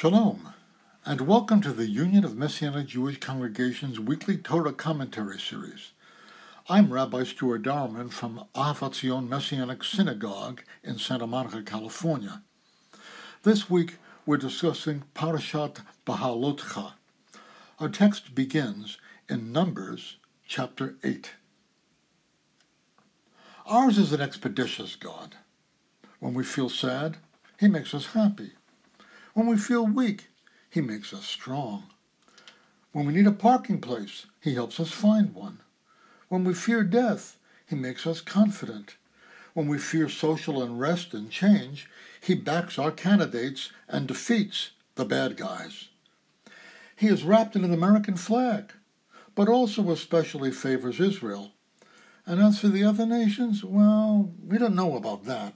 Shalom, and welcome to the Union of Messianic Jewish Congregations weekly Torah commentary series. I'm Rabbi Stuart Dauermann from Ahavat Zion Messianic Synagogue in Santa Monica, California. This week we're discussing Parashat Bahalotcha. Our text begins in Numbers chapter 8. Ours is an expeditious God. When we feel sad, he makes us happy. When we feel weak, he makes us strong. When we need a parking place, he helps us find one. When we fear death, he makes us confident. When we fear social unrest and change, he backs our candidates and defeats the bad guys. He is wrapped in an American flag, but also especially favors Israel. And as for the other nations, well, we don't know about that.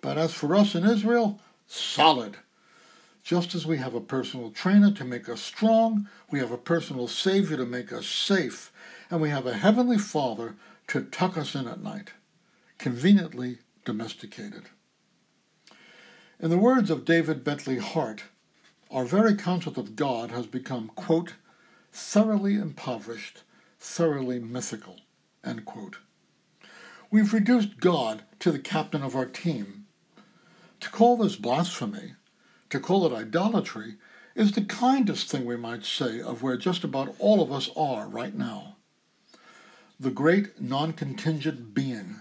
But as for us in Israel, solid. Just as we have a personal trainer to make us strong, we have a personal Savior to make us safe, and we have a Heavenly Father to tuck us in at night, conveniently domesticated. In the words of David Bentley Hart, our very concept of God has become, quote, thoroughly impoverished, thoroughly mythical, end quote. We've reduced God to the captain of our team. To call this blasphemy to call it idolatry is the kindest thing we might say of where just about all of us are right now. The great non contingent being,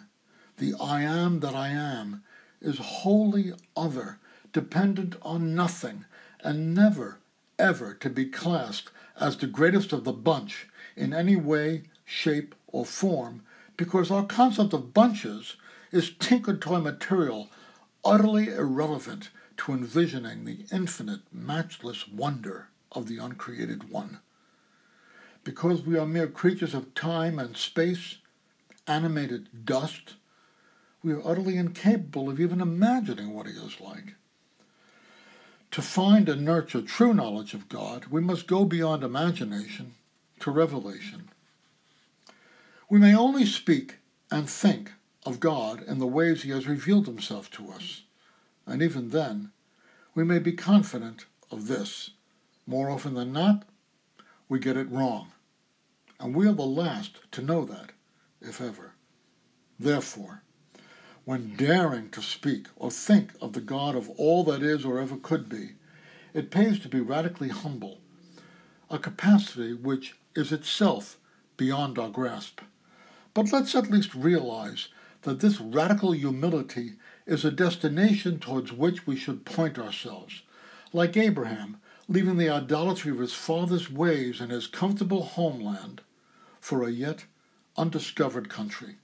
the I am that I am, is wholly other, dependent on nothing, and never, ever to be classed as the greatest of the bunch in any way, shape, or form, because our concept of bunches is tinker toy material, utterly irrelevant to envisioning the infinite, matchless wonder of the uncreated one. Because we are mere creatures of time and space, animated dust, we are utterly incapable of even imagining what he is like. To find and nurture true knowledge of God, we must go beyond imagination to revelation. We may only speak and think of God in the ways he has revealed himself to us and even then, we may be confident of this. More often than not, we get it wrong. And we are the last to know that, if ever. Therefore, when daring to speak or think of the God of all that is or ever could be, it pays to be radically humble, a capacity which is itself beyond our grasp. But let's at least realize that this radical humility is a destination towards which we should point ourselves. Like Abraham, leaving the idolatry of his father's ways and his comfortable homeland for a yet undiscovered country.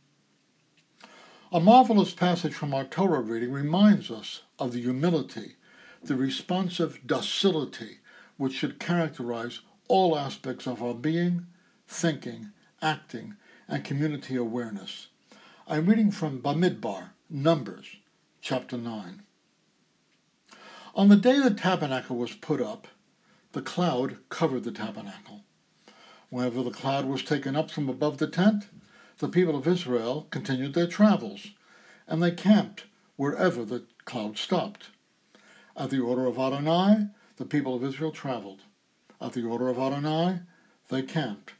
A marvelous passage from our Torah reading reminds us of the humility, the responsive docility which should characterize all aspects of our being, thinking, acting, and community awareness. I'm reading from Bamidbar, Numbers, chapter 9. On the day the tabernacle was put up, the cloud covered the tabernacle. Whenever the cloud was taken up from above the tent, the people of Israel continued their travels, and they camped wherever the cloud stopped. At the order of Adonai, the people of Israel traveled. At the order of Adonai, they camped.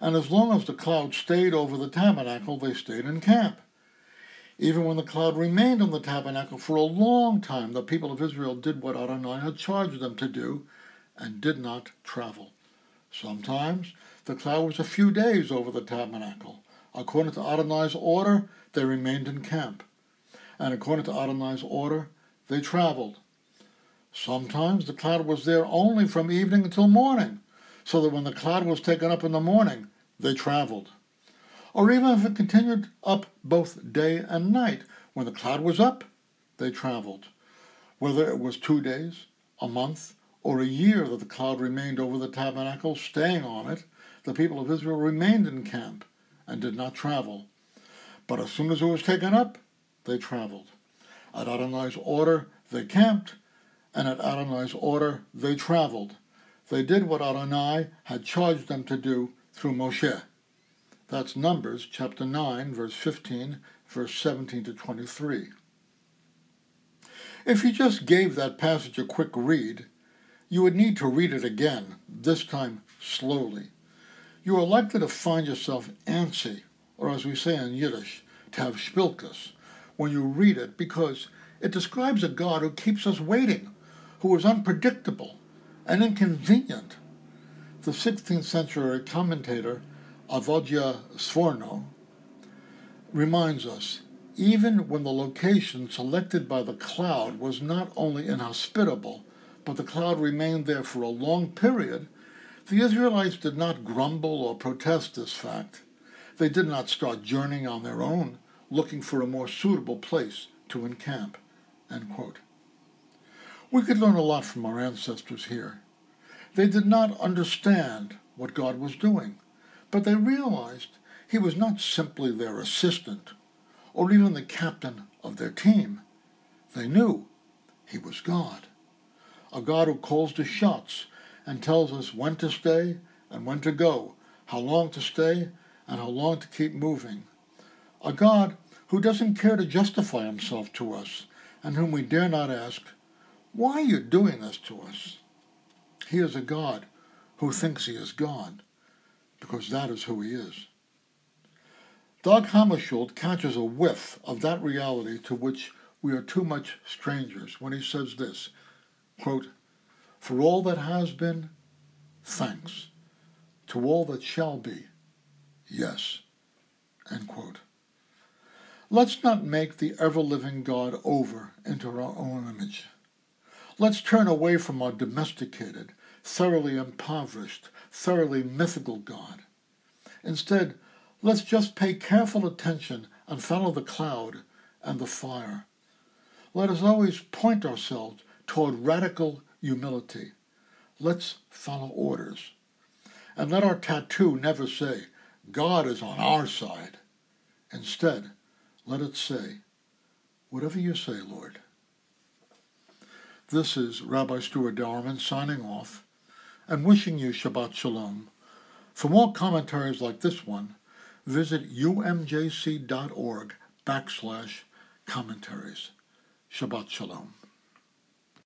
And as long as the cloud stayed over the tabernacle, they stayed in camp. Even when the cloud remained on the tabernacle for a long time, the people of Israel did what Adonai had charged them to do and did not travel. Sometimes the cloud was a few days over the tabernacle. According to Adonai's order, they remained in camp. And according to Adonai's order, they traveled. Sometimes the cloud was there only from evening until morning, so that when the cloud was taken up in the morning, they traveled or even if it continued up both day and night. When the cloud was up, they traveled. Whether it was two days, a month, or a year that the cloud remained over the tabernacle, staying on it, the people of Israel remained in camp and did not travel. But as soon as it was taken up, they traveled. At Adonai's order, they camped, and at Adonai's order, they traveled. They did what Adonai had charged them to do through Moshe. That's Numbers chapter 9, verse 15, verse 17 to 23. If you just gave that passage a quick read, you would need to read it again, this time slowly. You are likely to find yourself antsy, or as we say in Yiddish, to have spilkus, when you read it because it describes a God who keeps us waiting, who is unpredictable and inconvenient. The 16th century commentator Ovadia Sforno reminds us even when the location selected by the cloud was not only inhospitable, but the cloud remained there for a long period, the Israelites did not grumble or protest this fact. They did not start journeying on their own, looking for a more suitable place to encamp. We could learn a lot from our ancestors here. They did not understand what God was doing, but they realized he was not simply their assistant or even the captain of their team. They knew he was God, a God who calls the shots and tells us when to stay and when to go, how long to stay and how long to keep moving. A God who doesn't care to justify himself to us and whom we dare not ask, Why are you doing this to us? He is a God who thinks he is God, because that is who he is. Dag Hammarskjöld catches a whiff of that reality to which we are too much strangers when he says this, quote, For all that has been, thanks. To all that shall be, yes. End quote. Let's not make the ever-living God over into our own image. Let's turn away from our domesticated, thoroughly impoverished, thoroughly mythical God. Instead, Let's just pay careful attention and follow the cloud and the fire. Let us always point ourselves toward radical humility. Let's follow orders. And let our tattoo never say, God is on our side. Instead, let it say, whatever you say, Lord. This is Rabbi Stuart Dauermann signing off and wishing you Shabbat Shalom. For more commentaries like this one, visit umjc.org backslash commentaries. Shabbat Shalom.